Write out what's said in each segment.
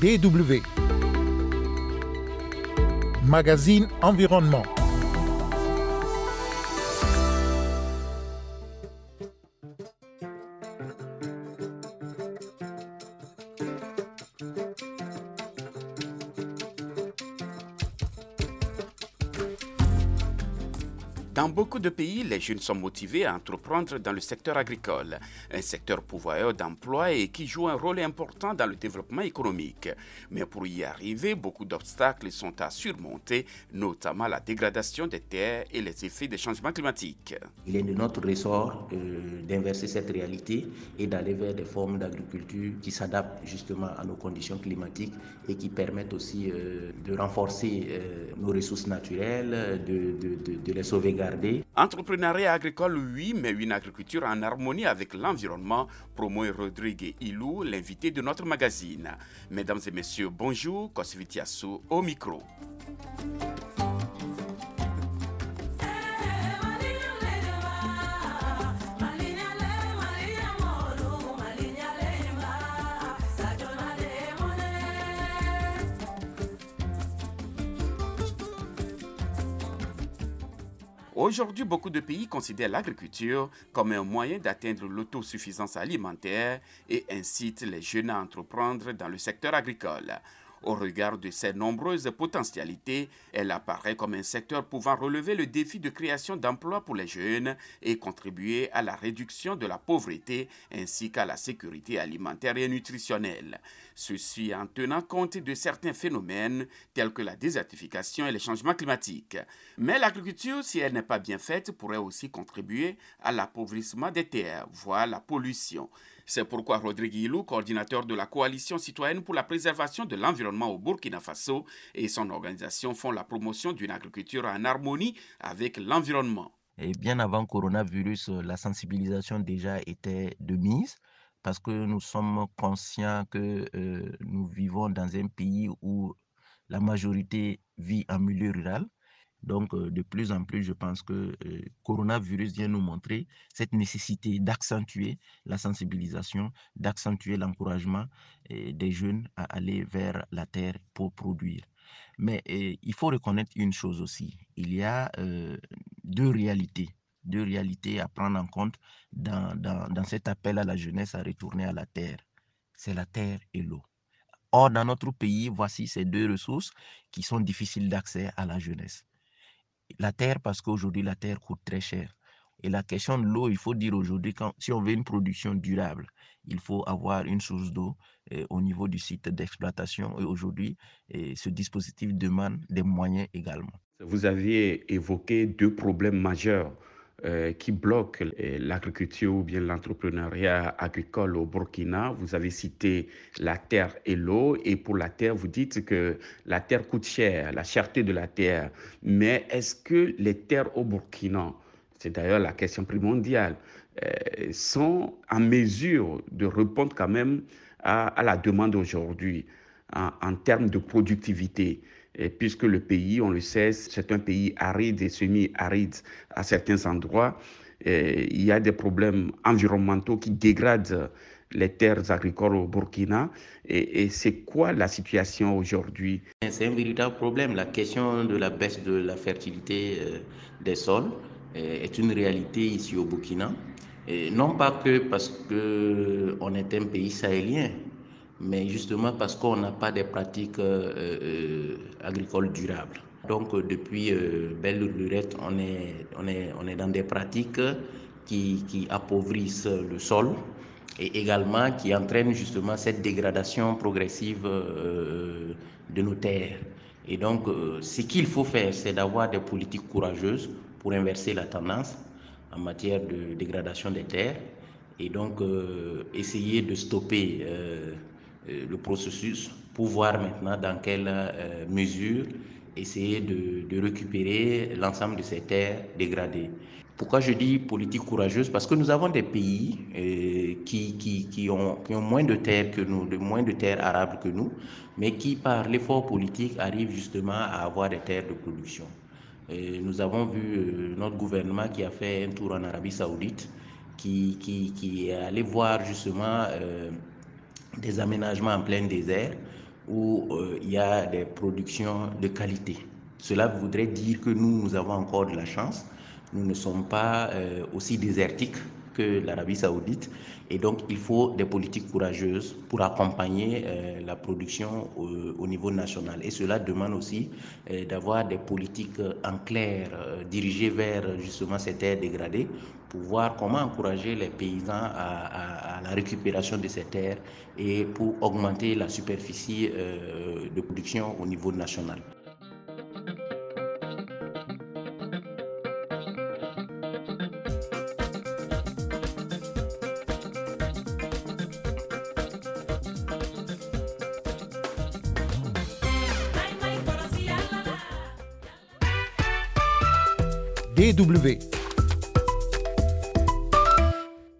DW. Magazine Environnement. Dans beaucoup de pays, les jeunes sont motivés à entreprendre dans le secteur agricole, un secteur pourvoyeur d'emplois et qui joue un rôle important dans le développement économique. Mais pour y arriver, beaucoup d'obstacles sont à surmonter, notamment la dégradation des terres et les effets des changements climatiques. Il est de notre ressort euh, d'inverser cette réalité et d'aller vers des formes d'agriculture qui s'adaptent justement à nos conditions climatiques et qui permettent aussi euh, de renforcer euh, nos ressources naturelles, de, de, de, de les sauvegarder Entrepreneuriat agricole, oui, mais une agriculture en harmonie avec l'environnement, promeut Rodrigue Ilou, l'invité de notre magazine. Mesdames et messieurs, bonjour, Kosvitiasu au micro. Aujourd'hui, beaucoup de pays considèrent l'agriculture comme un moyen d'atteindre l'autosuffisance alimentaire et incitent les jeunes à entreprendre dans le secteur agricole. Au regard de ses nombreuses potentialités, elle apparaît comme un secteur pouvant relever le défi de création d'emplois pour les jeunes et contribuer à la réduction de la pauvreté ainsi qu'à la sécurité alimentaire et nutritionnelle. Ceci en tenant compte de certains phénomènes tels que la désertification et les changements climatiques. Mais l'agriculture, si elle n'est pas bien faite, pourrait aussi contribuer à l'appauvrissement des terres, voire la pollution. C'est pourquoi Rodrigue Ilou, coordinateur de la Coalition citoyenne pour la préservation de l'environnement au Burkina Faso, et son organisation font la promotion d'une agriculture en harmonie avec l'environnement. Et bien avant coronavirus, la sensibilisation déjà était de mise parce que nous sommes conscients que euh, nous vivons dans un pays où la majorité vit en milieu rural. Donc, euh, de plus en plus, je pense que euh, coronavirus vient nous montrer cette nécessité d'accentuer la sensibilisation, d'accentuer l'encouragement des jeunes à aller vers la terre pour produire. Mais il faut reconnaître une chose aussi. Il y a deux réalités deux réalités à prendre en compte dans, dans, dans, cet appel à la jeunesse à retourner à la terre. C'est la terre et l'eau. Or, dans notre pays, voici ces deux ressources qui sont difficiles d'accès à la jeunesse. La terre, parce qu'aujourd'hui, la terre coûte très cher. Et la question de l'eau, il faut dire aujourd'hui, si on veut une production durable, il faut avoir une source d'eau eh, au niveau du site d'exploitation. Et aujourd'hui, eh, ce dispositif demande des moyens également. Vous aviez évoqué deux problèmes majeurs euh, qui bloquent l'agriculture ou bien l'entrepreneuriat agricole au Burkina. Vous avez cité la terre et l'eau. Et pour la terre, vous dites que la terre coûte cher, la cherté de la terre. Mais est-ce que les terres au Burkina, c'est d'ailleurs la question primordiale, euh, sont en mesure de répondre quand même à, la demande aujourd'hui en termes de productivité? Et puisque le pays, on le sait, c'est un pays aride et semi-aride à certains endroits. Il y a des problèmes environnementaux qui dégradent les terres agricoles au Burkina. Et, c'est quoi la situation aujourd'hui? C'est un véritable problème. La question de la baisse de la fertilité des sols est une réalité ici au Burkina. Non pas que parce qu'on est un pays sahélien, mais justement parce qu'on n'a pas des pratiques euh, euh, agricoles durables. Donc euh, depuis belle lurette, on est, on, est, on est dans des pratiques qui, qui appauvrissent le sol et également qui entraînent justement cette dégradation progressive de nos terres. Et donc, ce qu'il faut faire, c'est d'avoir des politiques courageuses pour inverser la tendance en matière de dégradation des terres et donc essayer de stopper le processus pour voir maintenant dans quelle euh, mesure essayer de, de récupérer l'ensemble de ces terres dégradées. Pourquoi je dis politique courageuse? Parce que nous avons des pays euh, qui, qui, qui, ont, qui ont moins de terres que nous, de moins de terres arables que nous, mais qui, par l'effort politique, arrivent justement à avoir des terres de production. Nous avons vu euh, notre gouvernement qui a fait un tour en Arabie Saoudite, qui, qui, est allé voir justement euh, des aménagements en plein désert où il y a des productions de qualité. Cela voudrait dire que nous, nous avons encore de la chance. Nous ne sommes pas aussi désertiques que l'Arabie saoudite. Et donc, il faut des politiques courageuses pour accompagner euh, la production au, niveau national. Et cela demande aussi euh, d'avoir des politiques en clair euh, dirigées vers justement ces terres dégradées pour voir comment encourager les paysans à, la récupération de ces terres et pour augmenter la superficie de production au niveau national.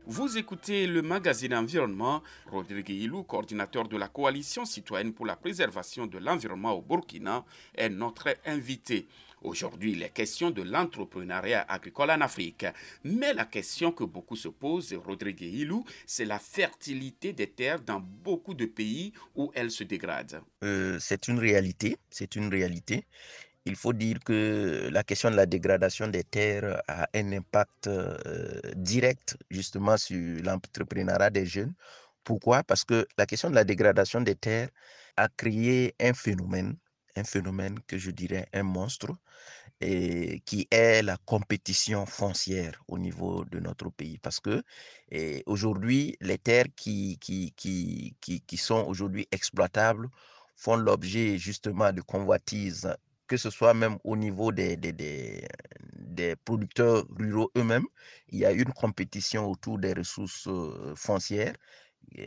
Vous écoutez le magazine Environnement. Rodrigue Ilou, coordinateur de la coalition citoyenne pour la préservation de l'environnement au Burkina, est notre invité. Aujourd'hui, les questions de l'entrepreneuriat agricole en Afrique. Mais la question que beaucoup se posent, Rodrigue Ilou, c'est la fertilité des terres dans beaucoup de pays où elles se dégradent. Euh, c'est une réalité, c'est une réalité. Il faut dire que la question de la dégradation des terres a un impact euh, direct justement sur l'entrepreneuriat des jeunes. Pourquoi? Parce que la question de la dégradation des terres a créé un phénomène, un phénomène que je dirais un monstre, et qui est la compétition foncière au niveau de notre pays. Parce que aujourd'hui, les terres qui, qui, qui, qui, qui sont aujourd'hui exploitables font l'objet justement de convoitises que ce soit même au niveau des, producteurs ruraux eux-mêmes, il y a une compétition autour des ressources foncières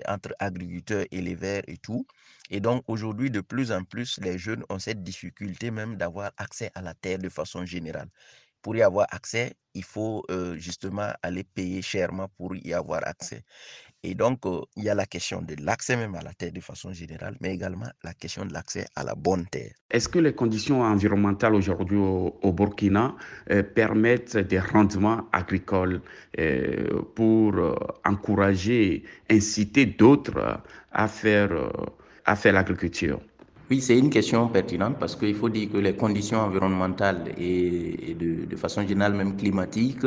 entre agriculteurs, éleveurs et tout. Et donc aujourd'hui, de plus en plus, les jeunes ont cette difficulté même d'avoir accès à la terre de façon générale. Pour y avoir accès, il faut justement aller payer chèrement pour y avoir accès. Et donc, euh, il y a la question de l'accès même à la terre de façon générale, mais également la question de l'accès à la bonne terre. Est-ce que les conditions environnementales aujourd'hui au, Burkina euh, permettent des rendements agricoles euh, pour encourager, inciter d'autres à faire, à faire l'agriculture? Oui, c'est une question pertinente parce qu'il faut dire que les conditions environnementales et, de, façon générale même climatiques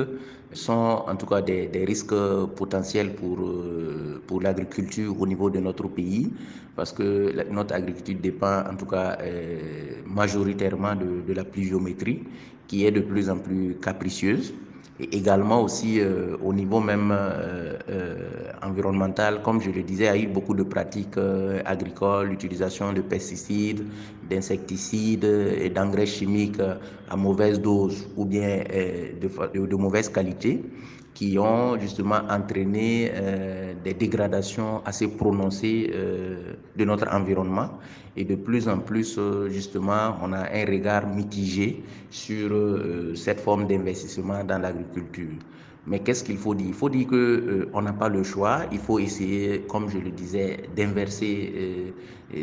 sont en tout cas des, risques potentiels pour, euh, pour l'agriculture au niveau de notre pays parce que notre agriculture dépend en tout cas euh, majoritairement de la pluviométrie qui est de plus en plus capricieuse et également aussi euh, au niveau même euh, euh, environnemental, comme je le disais, il y a eu beaucoup de pratiques agricoles, l'utilisation de pesticides, d'insecticides et d'engrais chimiques à mauvaise dose ou bien de, de mauvaise qualité qui ont justement entraîné euh, des dégradations assez prononcées euh, de notre environnement. Et de plus en plus, euh, justement, on a un regard mitigé sur cette forme d'investissement dans l'agriculture. Mais qu'est-ce qu'il faut dire? Il faut dire qu'on n'a pas le choix. Il faut essayer, comme je le disais, d'inverser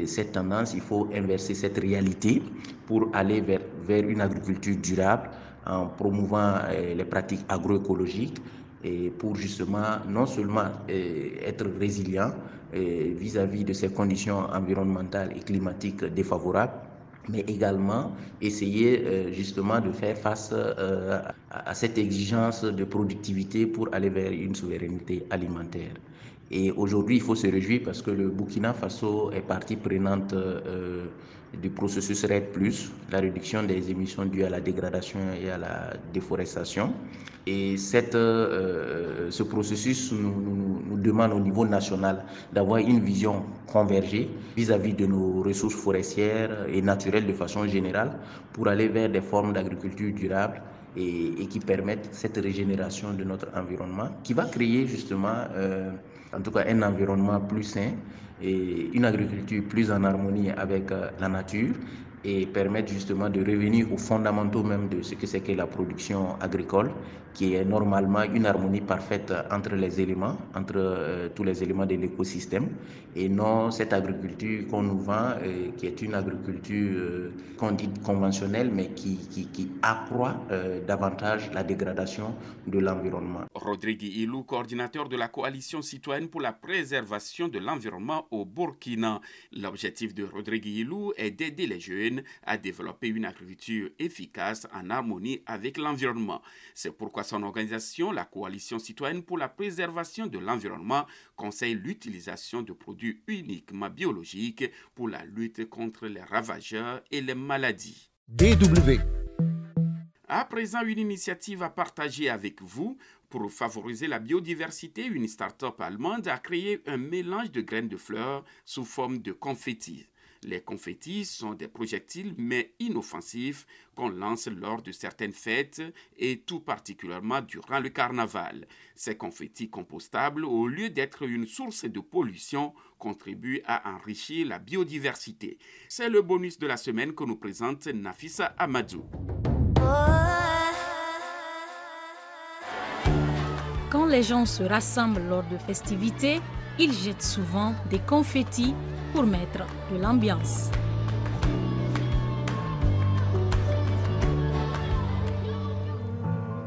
cette tendance. Il faut inverser cette réalité pour aller vers, vers une agriculture durable en promouvant les pratiques agroécologiques et pour justement non seulement euh, être résilient euh, vis-à-vis de ces conditions environnementales et climatiques défavorables, mais également essayer euh, justement de faire face à cette exigence de productivité pour aller vers une souveraineté alimentaire. Et aujourd'hui, il faut se réjouir parce que le Burkina Faso est partie prenante du processus RED+, la réduction des émissions dues à la dégradation et à la déforestation. Et cette, euh, ce processus nous, nous, demande au niveau national d'avoir une vision convergée vis-à-vis de nos ressources forestières et naturelles de façon générale pour aller vers des formes d'agriculture durable et, et, qui permettent cette régénération de notre environnement qui va créer justement, euh, en tout cas, un environnement plus sain et une agriculture plus en harmonie avec euh, la nature et permettre justement de revenir aux fondamentaux même de ce que c'est que la production agricole, qui est normalement une harmonie parfaite entre les éléments, entre euh, tous les éléments de l'écosystème, et non cette agriculture qu'on nous vend, euh, qui est une agriculture euh, qu'on dit conventionnelle, mais qui, qui, qui accroît davantage la dégradation de l'environnement. Rodrigue Ilou, coordinateur de la coalition citoyenne pour la préservation de l'environnement au Burkina. L'objectif de Rodrigue Ilou est d'aider les jeunes à développer une agriculture efficace en harmonie avec l'environnement. C'est pourquoi son organisation, la Coalition citoyenne pour la préservation de l'environnement, conseille l'utilisation de produits uniquement biologiques pour la lutte contre les ravageurs et les maladies. DW. À présent, une initiative à partager avec vous. Pour favoriser la biodiversité, une start-up allemande a créé un mélange de graines de fleurs sous forme de confettis. Les confettis sont des projectiles mais inoffensifs qu'on lance lors de certaines fêtes et tout particulièrement durant le carnaval. Ces confettis compostables, au lieu d'être une source de pollution, contribuent à enrichir la biodiversité. C'est le bonus de la semaine que nous présente Nafisa Amadou. Quand les gens se rassemblent lors de festivités, ils jettent souvent des confettis pour mettre de l'ambiance.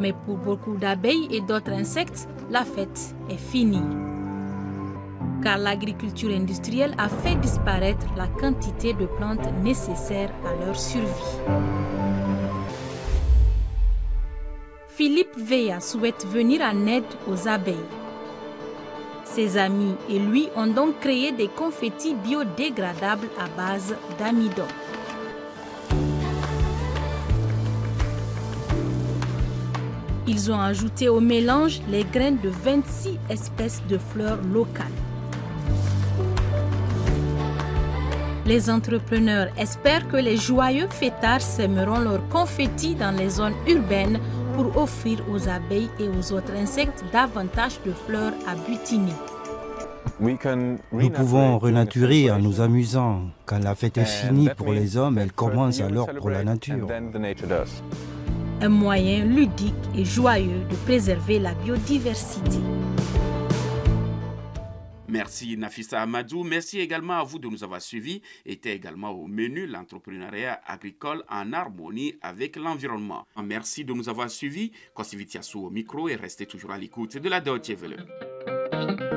Mais pour beaucoup d'abeilles et d'autres insectes, la fête est finie. Car l'agriculture industrielle a fait disparaître la quantité de plantes nécessaires à leur survie. Philippe Veilla souhaite venir en aide aux abeilles. Ses amis et lui ont donc créé des confettis biodégradables à base d'amidon. Ils ont ajouté au mélange les graines de 26 espèces de fleurs locales. Les entrepreneurs espèrent que les joyeux fêtards sèmeront leurs confettis dans les zones urbaines pour offrir aux abeilles et aux autres insectes davantage de fleurs à butiner. Nous pouvons renaturer en nous amusant. Quand la fête est finie pour les hommes, elle commence alors pour la nature. Un moyen ludique et joyeux de préserver la biodiversité. Merci Nafisa Amadou. Merci également à vous de nous avoir suivis. Était également au menu l'entrepreneuriat agricole en harmonie avec l'environnement. Merci de nous avoir suivis. Kosivitiasu au micro et restez toujours à l'écoute de la Deutsche Welle.